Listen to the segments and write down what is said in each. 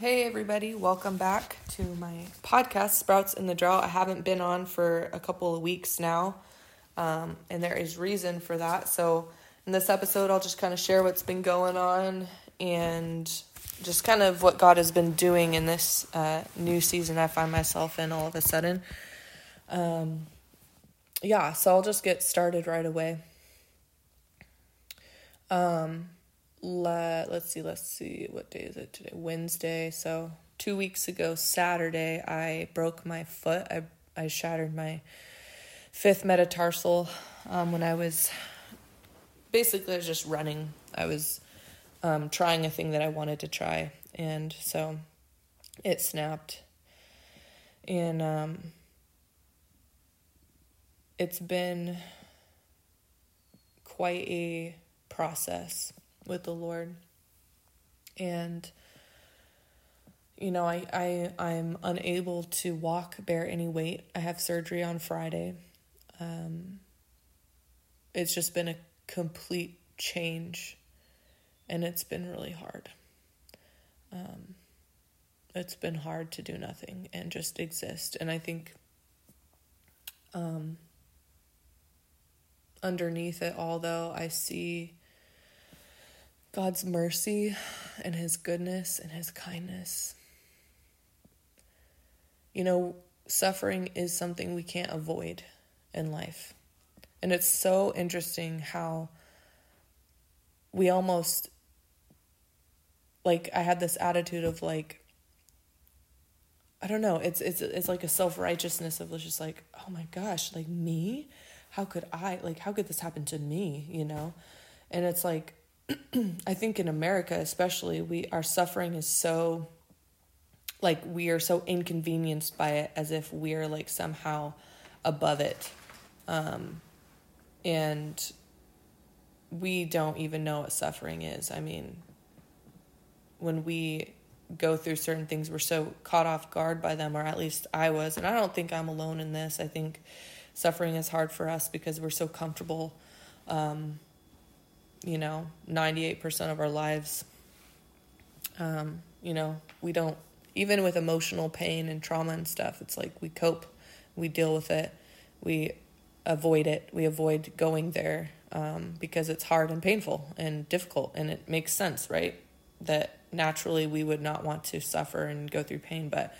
Hey, everybody, welcome back to my podcast, Sprouts in the Drought. I haven't been on for a couple of weeks now, um, and there is reason for that. So, in this episode, I'll just kind of share what's been going on and just kind of what God has been doing in this uh, new season I find myself in all of a sudden. Um, yeah, so I'll just get started right away. Um, let, let's see, let's see, what day is it today? Wednesday. So, two weeks ago, Saturday, I broke my foot. I, I shattered my fifth metatarsal um, when I was basically I was just running. I was um, trying a thing that I wanted to try, and so it snapped. And um, it's been quite a process with the Lord. And you know, I, I I'm unable to walk, bear any weight. I have surgery on Friday. Um, it's just been a complete change, and it's been really hard. Um, it's been hard to do nothing and just exist, and I think um, underneath it all, though, I see God's mercy and His goodness and His kindness. You know, suffering is something we can't avoid in life. And it's so interesting how we almost, like, I had this attitude of, like, I don't know, it's it's it's like a self-righteousness of just like, oh my gosh, like me? How could I like how could this happen to me, you know? And it's like I think in America especially, we our suffering is so like we are so inconvenienced by it as if we're like somehow above it. Um, and we don't even know what suffering is. I mean, when we go through certain things, we're so caught off guard by them, or at least I was. And I don't think I'm alone in this. I think suffering is hard for us because we're so comfortable um, you know, 98% of our lives. Um, you know, we don't, even with emotional pain and trauma and stuff, it's like we cope, we deal with it, we avoid it, we avoid going there um, because it's hard and painful and difficult. And it makes sense, right? That naturally we would not want to suffer and go through pain, but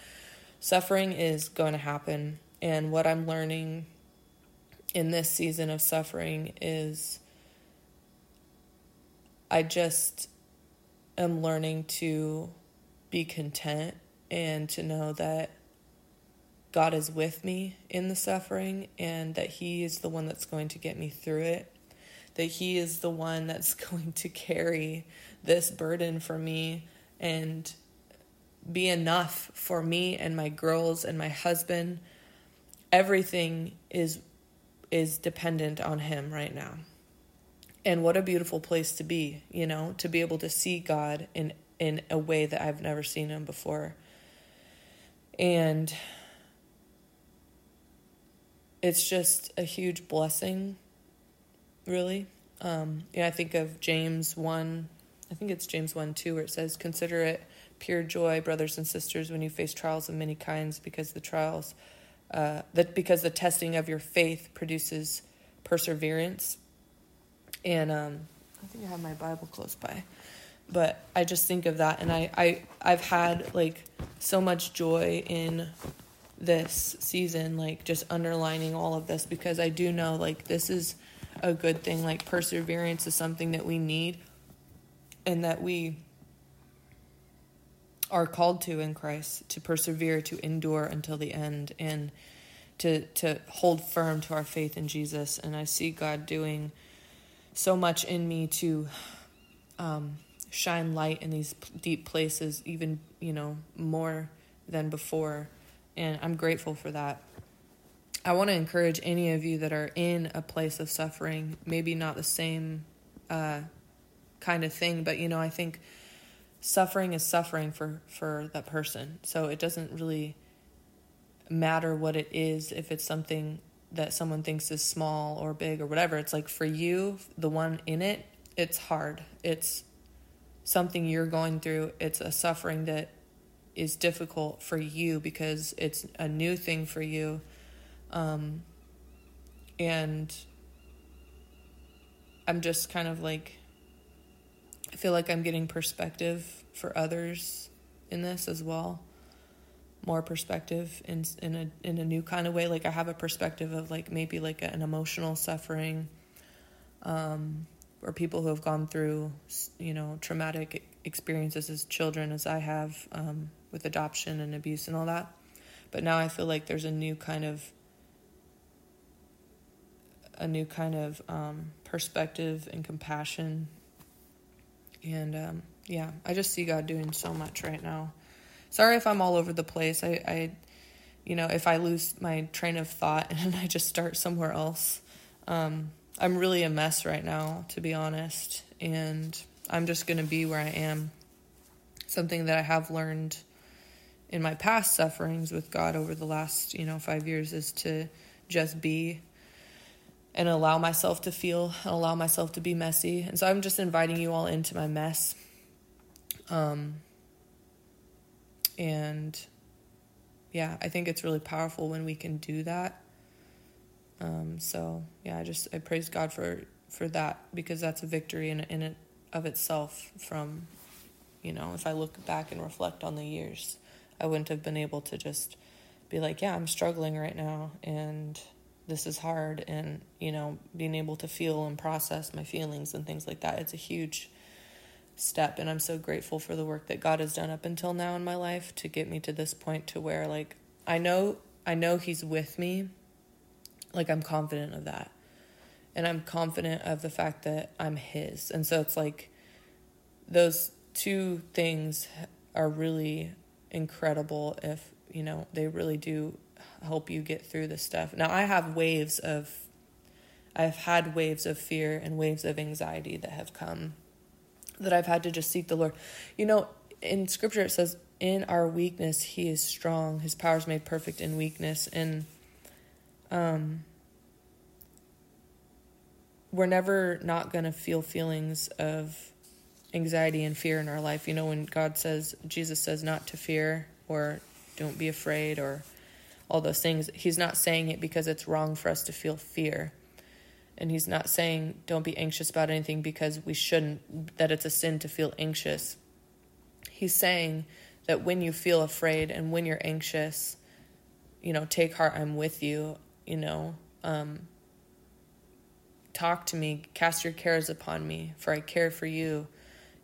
suffering is going to happen. And what I'm learning in this season of suffering is I just am learning to be content and to know that God is with me in the suffering and that He is the one that's going to get me through it, that He is the one that's going to carry this burden for me and be enough for me and my girls and my husband. Everything is is dependent on him right now. And what a beautiful place to be, you know, to be able to see God in in a way that I've never seen him before. And it's just a huge blessing, really. Um, yeah, I think of James 1, I think it's James 1 2, where it says, Consider it pure joy, brothers and sisters, when you face trials of many kinds, because the trials, uh, that because the testing of your faith produces perseverance and um, I think I have my Bible close by. But I just think of that, and I, I I've had like so much joy in this season, like just underlining all of this because I do know like this is a good thing. Like perseverance is something that we need, and that we are called to in Christ to persevere, to endure until the end, and to to hold firm to our faith in Jesus. And I see God doing so much in me to um, shine light in these deep places, even, you know, more than before. And I'm grateful for that. I want to encourage any of you that are in a place of suffering, maybe not the same uh, kind of thing, but, you know, I think suffering is suffering for, for that person. So it doesn't really matter what it is if it's something that someone thinks is small or big or whatever. It's like for you, the one in it, it's hard. It's something you're going through. It's a suffering that is difficult for you because it's a new thing for you. Um, and I'm just kind of like, I feel like I'm getting perspective for others in this as well. More perspective in in a in a new kind of way. Like I have a perspective of like maybe like an emotional suffering, um, or people who have gone through you know traumatic experiences as children as I have um, with adoption and abuse and all that. But now I feel like there's a new kind of a new kind of um, perspective and compassion. And um, yeah, I just see God doing so much right now. Sorry if I'm all over the place. I, I you know, if I lose my train of thought and I just start somewhere else. Um, I'm really a mess right now, to be honest. And I'm just going to be where I am. Something that I have learned in my past sufferings with God over the last, you know, five years is to just be and allow myself to feel allow myself to be messy. And so I'm just inviting you all into my mess. Um, and yeah, I think it's really powerful when we can do that. Um, so yeah, I just I praise God for for that because that's a victory in in it of itself. From you know, if I look back and reflect on the years, I wouldn't have been able to just be like, yeah, I'm struggling right now, and this is hard and you know being able to feel and process my feelings and things like that it's a huge step and i'm so grateful for the work that god has done up until now in my life to get me to this point to where like i know i know he's with me. Like i'm confident of that. And i'm confident of the fact that i'm his. And so it's like those two things are really incredible if you know they really do help you get through this stuff. Now, I have waves of, I've had waves of fear and waves of anxiety that have come that I've had to just seek the Lord. You know, in scripture it says, in our weakness, he is strong. His power is made perfect in weakness. And, um, we're never not going to feel feelings of anxiety and fear in our life. You know, when God says, Jesus says not to fear or don't be afraid or all those things. He's not saying it because it's wrong for us to feel fear. And he's not saying don't be anxious about anything because we shouldn't, that it's a sin to feel anxious. He's saying that when you feel afraid and when you're anxious, you know, take heart, I'm with you, you know, um, talk to me, cast your cares upon me, for I care for you,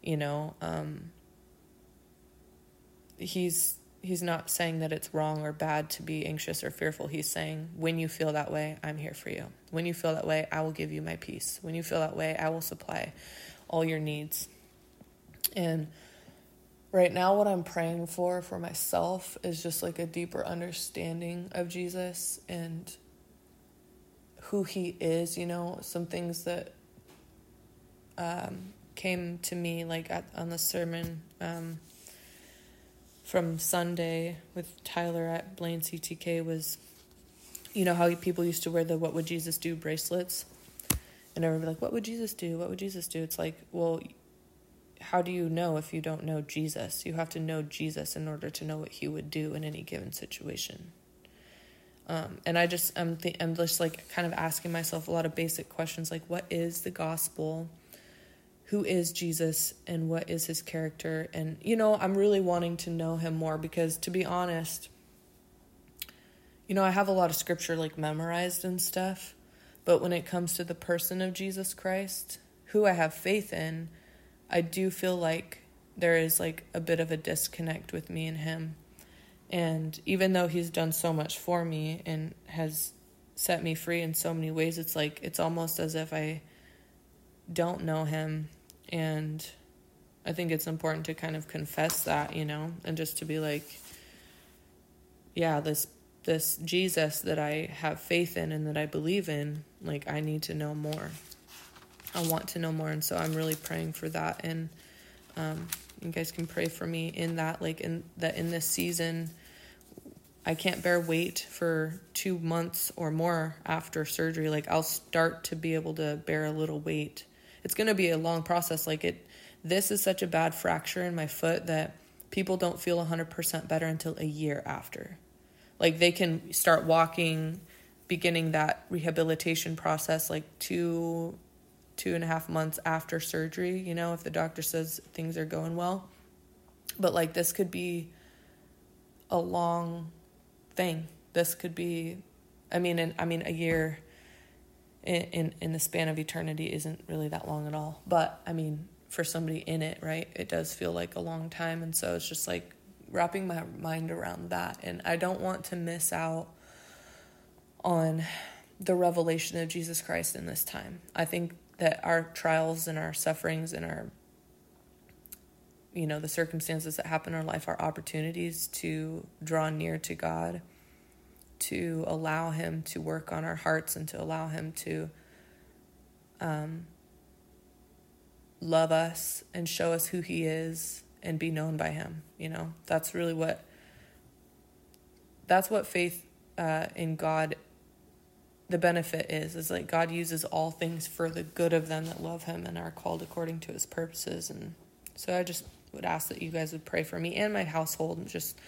you know. Um, he's he's not saying that it's wrong or bad to be anxious or fearful. He's saying, when you feel that way, I'm here for you. When you feel that way, I will give you my peace. When you feel that way, I will supply all your needs. And right now, what I'm praying for for myself is just like a deeper understanding of Jesus and who he is, you know, some things that um, came to me like at, on the sermon. Um, from Sunday with Tyler at Blaine CTK was, you know, how people used to wear the What Would Jesus Do bracelets. And everybody like, What would Jesus do? What would Jesus do? It's like, well, how do you know if you don't know Jesus? You have to know Jesus in order to know what he would do in any given situation. Um, and I just I'm th- I'm just like kind of asking myself a lot of basic questions like what is the gospel? Who is Jesus and what is his character. And, you know, I'm really wanting to know him more because, to be honest, you know, I have a lot of scripture like memorized and stuff, but when it comes to the person of Jesus Christ, who I have faith in, I do feel like there is like a bit of a disconnect with me and him. And even though he's done so much for me and has set me free in so many ways, it's like it's almost as if I don't know him and I think it's important to kind of confess that, you know, and just to be like, yeah, this this Jesus that I have faith in and that I believe in, like I need to know more. I want to know more, and so I'm really praying for that. And um, you guys can pray for me in that, like in that in this season. I can't bear weight for two months or more after surgery. Like I'll start to be able to bear a little weight it's going to be a long process like it this is such a bad fracture in my foot that people don't feel 100% better until a year after. Like they can start walking, beginning that rehabilitation process like two, two and a half months after surgery, you know, if the doctor says things are going well. But like this could be a long thing. This could be, I mean, in, I mean, a year in, in, the span of eternity isn't really that long at all. But I mean, for somebody in it, right, it does feel like a long time. And so it's just like wrapping my mind around that. And I don't want to miss out on the revelation of Jesus Christ in this time. I think that our trials and our sufferings and our you know the circumstances that happen in our life are opportunities to draw near to God to allow him to work on our hearts and to allow him to um, love us and show us who he is and be known by him you know? That's really what that's what faith uh, in god the benefit is is like god uses all things for the good of them that love him and are called according to his purposes. And so i just would ask that you guys would pray for me and my household and just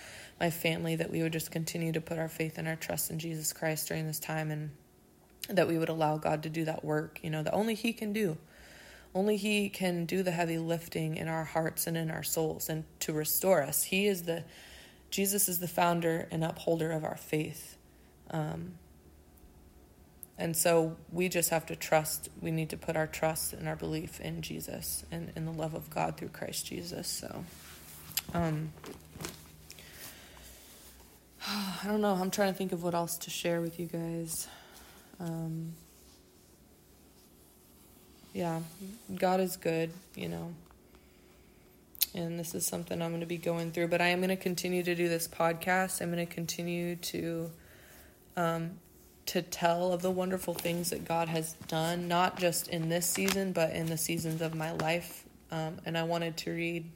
my family that we would just continue to put our faith and our trust in jesus christ during this time and that we would allow god to do that work you know that only he can do only He can do the heavy lifting in our hearts and in our souls and to restore us. He is the, Jesus is the founder and upholder of our faith. Um, and so we just have to trust, we need to put our trust and our belief in Jesus and in the love of God through Christ Jesus. So, um, I don't know. I'm trying to think of what else to share with you guys. Um, yeah, God is good, you know. And this is something I'm going to be going through, but I am going to continue to do this podcast. I'm going to continue to um, to tell of the wonderful things that God has done, not just in this season, but in the seasons of my life. Um, and I wanted to read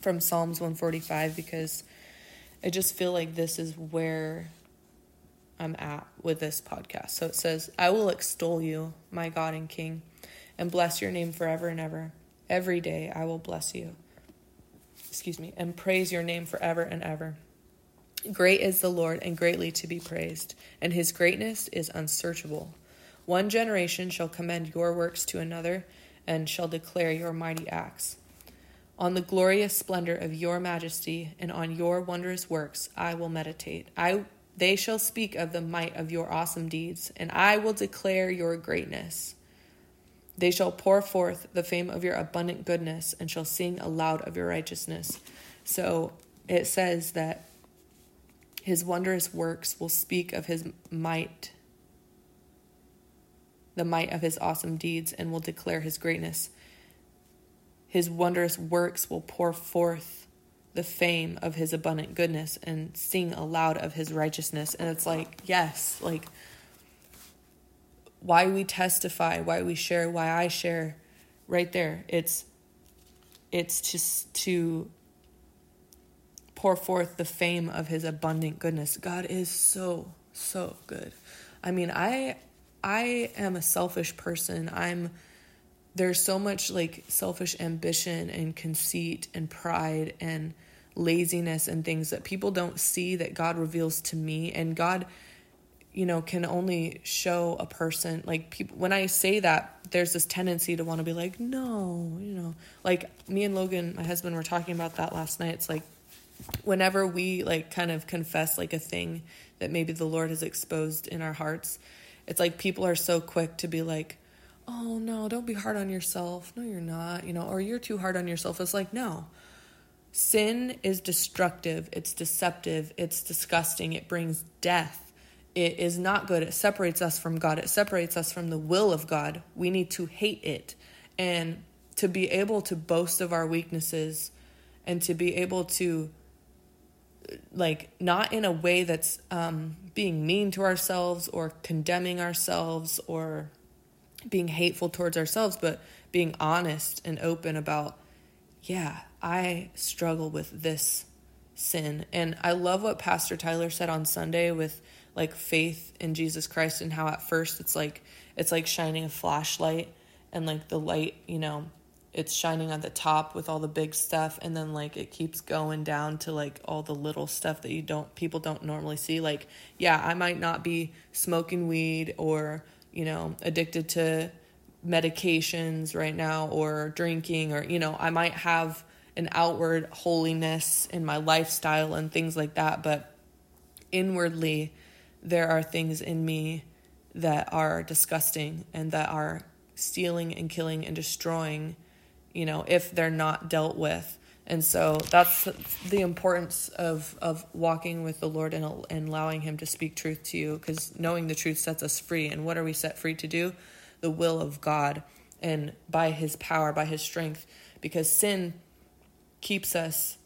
from Psalms 145 because I just feel like this is where I'm at with this podcast. So it says, I will extol you, my God and King and bless your name forever and ever. Every day I will bless you. Excuse me, and praise your name forever and ever. Great is the Lord and greatly to be praised, and his greatness is unsearchable. One generation shall commend your works to another and shall declare your mighty acts. On the glorious splendor of your majesty and on your wondrous works I will meditate. I they shall speak of the might of your awesome deeds, and I will declare your greatness. They shall pour forth the fame of your abundant goodness and shall sing aloud of your righteousness. So it says that his wondrous works will speak of his might, the might of his awesome deeds, and will declare his greatness. His wondrous works will pour forth the fame of his abundant goodness and sing aloud of his righteousness. And it's like, yes, like why we testify, why we share, why I share right there. It's it's just to pour forth the fame of his abundant goodness. God is so so good. I mean, I I am a selfish person. I'm there's so much like selfish ambition and conceit and pride and laziness and things that people don't see that God reveals to me. And God you know can only show a person like people when i say that there's this tendency to want to be like no you know. Like me and logan my husband were talking about that last night. It's like whenever we like kind of confess like a thing that maybe the lord has exposed in our hearts it's like people are so quick to be like oh no don't be hard on yourself no you're not you know or you're too hard on yourself it's like no sin is destructive it's deceptive it's disgusting it brings death it is not good. It separates us from God. It separates us from the will of God. We need to hate it. And to be able to boast of our weaknesses and to be able to, like, not in a way that's um, being mean to ourselves or condemning ourselves or being hateful towards ourselves, but being honest and open about, yeah, I struggle with this sin. And I love what Pastor Tyler said on Sunday with like faith in Jesus Christ and how at first it's like it's like shining a flashlight and like the light, you know, it's shining at the top with all the big stuff and then like it keeps going down to like all the little stuff that you don't people don't normally see like yeah i might not be smoking weed or you know addicted to medications right now or drinking or you know i might have an outward holiness in my lifestyle and things like that but inwardly there are things in me that are disgusting and that are stealing and killing and destroying you know, if they're not dealt with. And so that's the importance of, of walking with the Lord and, and allowing Him to speak truth to you because knowing the truth sets us free. And what are we set free to do? The will of God and by His power, by His strength, because sin keeps us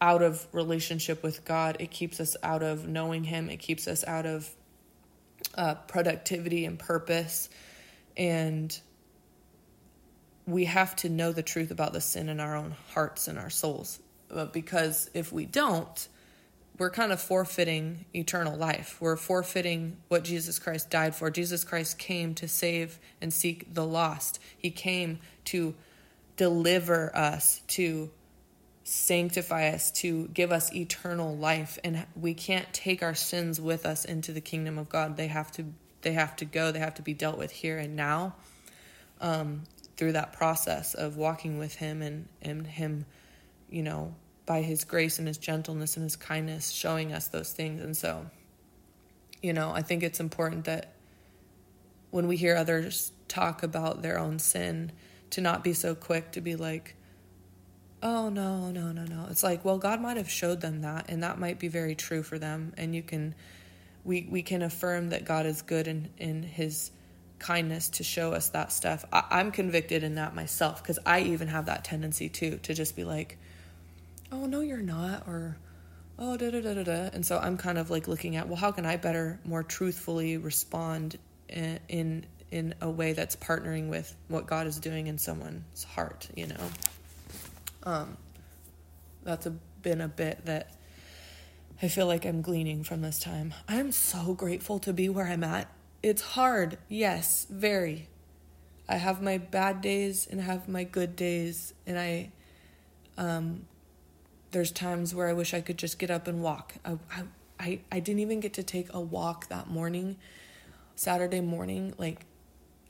out of relationship with God. It keeps us out of knowing Him. It keeps us out of uh, productivity and purpose. And we have to know the truth about the sin in our own hearts and our souls. Because if we don't, we're kind of forfeiting eternal life. We're forfeiting what Jesus Christ died for. Jesus Christ came to save and seek the lost. He came to deliver us, to sanctify us, to give us eternal life. And we can't take our sins with us into the kingdom of God. They have to they have to go. They have to be dealt with here and now. Um, through that process of walking with him and, and him, you know, by his grace and his gentleness and his kindness showing us those things. And so, you know, I think it's important that when we hear others talk about their own sin, to not be so quick to be like, oh, no, no, no, no. It's like, well, God might have showed them that, and that might be very true for them. And you can, we, we can affirm that God is good in, in his kindness to show us that stuff. I, am convicted in that myself because I even have that tendency too to just be like, oh, no, you're not, or oh, da da da da da. And so I'm kind of like looking at, well, how can I better, more truthfully respond in, in, in a way that's partnering with what God is doing in someone's heart, you know? Um, that's a, been a bit that I feel like I'm gleaning from this time. I'm so grateful to be where I'm at it's hard, yes, very. I have my bad days and have my good days, and I, um, there's times where I wish I could just get up and walk. I, I, I didn't even get to take a walk that morning, Saturday morning. Like,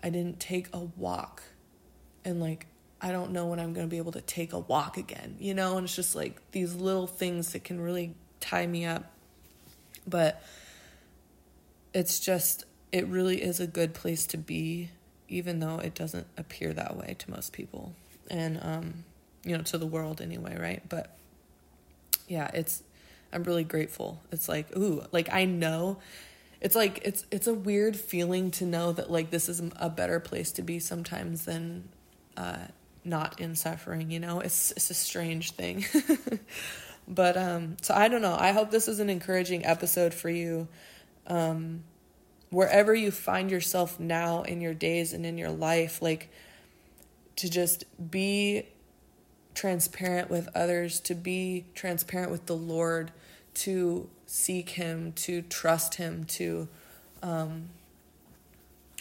I didn't take a walk, and like, I don't know when I'm gonna be able to take a walk again, you know. And it's just like these little things that can really tie me up, but it's just it really is a good place to be, even though it doesn't appear that way to most people. And, um, you know, to the world anyway, right? But yeah, it's, I'm really grateful. It's like, ooh, like I know it's like it's it's a weird feeling to know that like this is a better place to be sometimes than uh not in suffering you know it's it's a strange thing but um so i don't know i hope this is an encouraging episode for you um wherever you find yourself now in your days and in your life, like to just be transparent with others, to be transparent with the Lord, to seek Him, to trust Him, to um,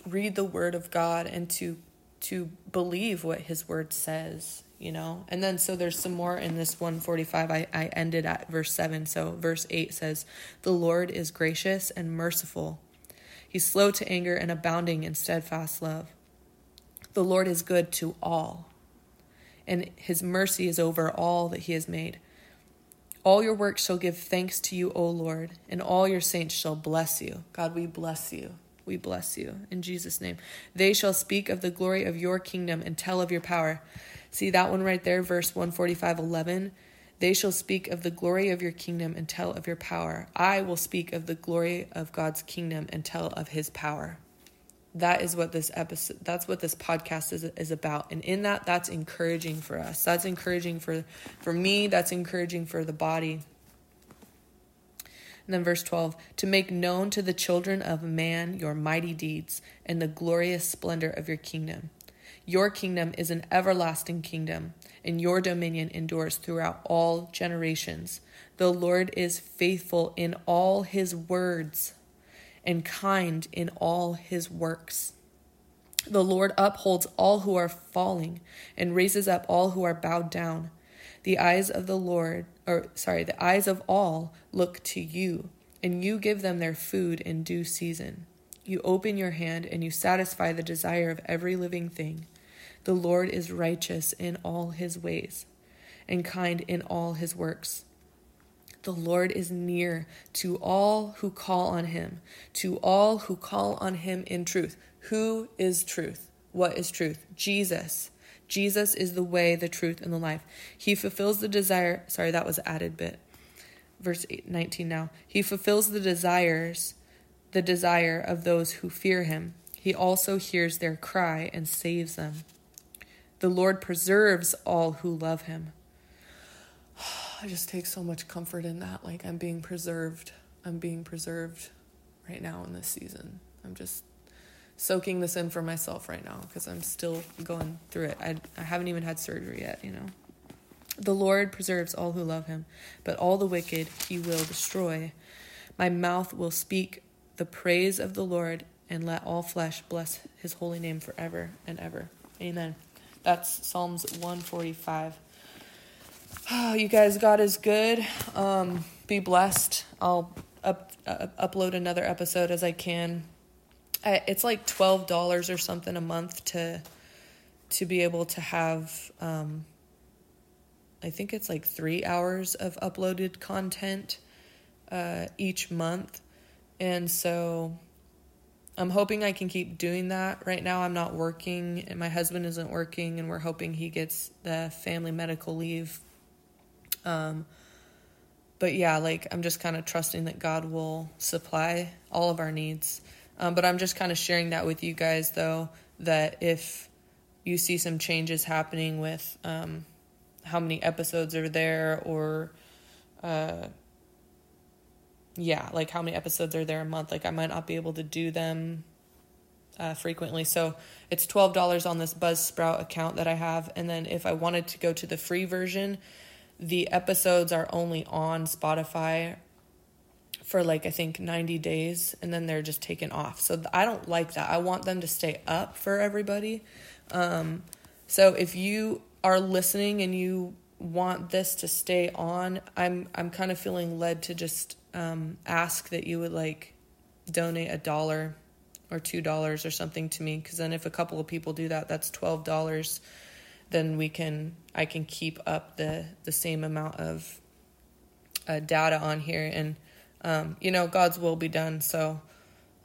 read the Word of God, and to to believe what His Word says. You know, and then so there's some more in this 145. I, I ended at verse 7. So, verse 8 says, The Lord is gracious and merciful He's slow to anger and abounding in steadfast love. The Lord is good to all, and his mercy is over all that he has made. All your works shall give thanks to you, O Lord, and all your saints shall bless you. God, we bless you. We bless you in Jesus' name. They shall speak of the glory of your kingdom and tell of your power. See that one right there, verse 145 11. They shall speak of the glory of your kingdom and tell of your power. I will speak of the glory of God's kingdom and tell of his power. That is what this episode that's what this podcast is is about. And in that that's encouraging for us. That's encouraging for for me, that's encouraging for the body. And then verse 12, to make known to the children of man your mighty deeds and the glorious splendor of your kingdom. Your kingdom is an everlasting kingdom and your dominion endures throughout all generations. The Lord is faithful in all his words and kind in all his works. The Lord upholds all who are falling and raises up all who are bowed down. The eyes of the Lord, or sorry, the eyes of all look to you, and you give them their food in due season. You open your hand and you satisfy the desire of every living thing. The Lord is righteous in all his ways and kind in all his works. The Lord is near to all who call on him, to all who call on him in truth. Who is truth? What is truth? Jesus. Jesus is the way, the truth, and the life. He fulfills the desire. Sorry, that was added bit. Verse 19 now. He fulfills the desires, the desire of those who fear him. He also hears their cry and saves them. The Lord preserves all who love him. I just take so much comfort in that. Like, I'm being preserved. I'm being preserved right now in this season. I'm just soaking this in for myself right now because I'm still going through it. I, I haven't even had surgery yet, you know. The Lord preserves all who love him, but all the wicked he will destroy. My mouth will speak the praise of the Lord, and let all flesh bless his holy name forever and ever. Amen. That's Psalms 145. Oh, you guys, God is good. Um, be blessed. I'll up, uh, upload another episode as I can. I, it's like twelve dollars or something a month to to be able to have. Um, I think it's like three hours of uploaded content uh, each month, and so I'm hoping I can keep doing that. Right now, I'm not working, and my husband isn't working, and we're hoping he gets the family medical leave. Um, but yeah, like I'm just kind of trusting that God will supply all of our needs. Um, but I'm just kind of sharing that with you guys, though, that if you see some changes happening with um, how many episodes are there, or uh, yeah, like how many episodes are there a month. Like I might not be able to do them uh, frequently. So it's twelve dollars on this Buzzsprout account that I have, and then if I wanted to go to the free version, the episodes are only on Spotify for like I think 90 days and then they're just taken off. So I don't like that. I want them to stay up for everybody. Um, so if you are listening and you want this to stay on, I'm I'm kind of feeling led to just um, ask that you would like donate a dollar or two dollars or something to me because then if a couple of people do that that's twelve dollars then we can I can keep up the the same amount of uh, data on here and um, you know God's will be done so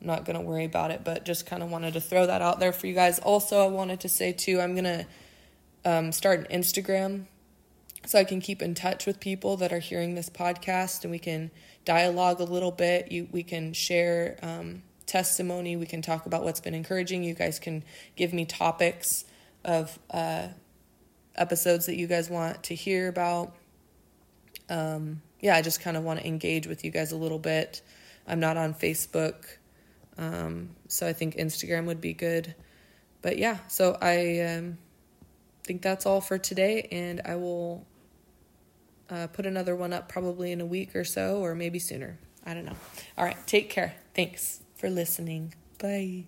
I'm not gonna worry about it but just kind of wanted to throw that out there for you guys. Also I wanted to say too I'm gonna um, start an Instagram so I can keep in touch with people that are hearing this podcast and we can dialogue a little bit. You, we can share um, testimony. We can talk about what's been encouraging. You guys can give me topics of uh, episodes that you guys want to hear about. Um, yeah, I just kind of want to engage with you guys a little bit. I'm not on Facebook, um, so I think Instagram would be good. But yeah, so I um, think that's all for today, and I will uh, put another one up probably in a week or so, or maybe sooner. I don't know. All right, take care. Thanks for listening. Bye.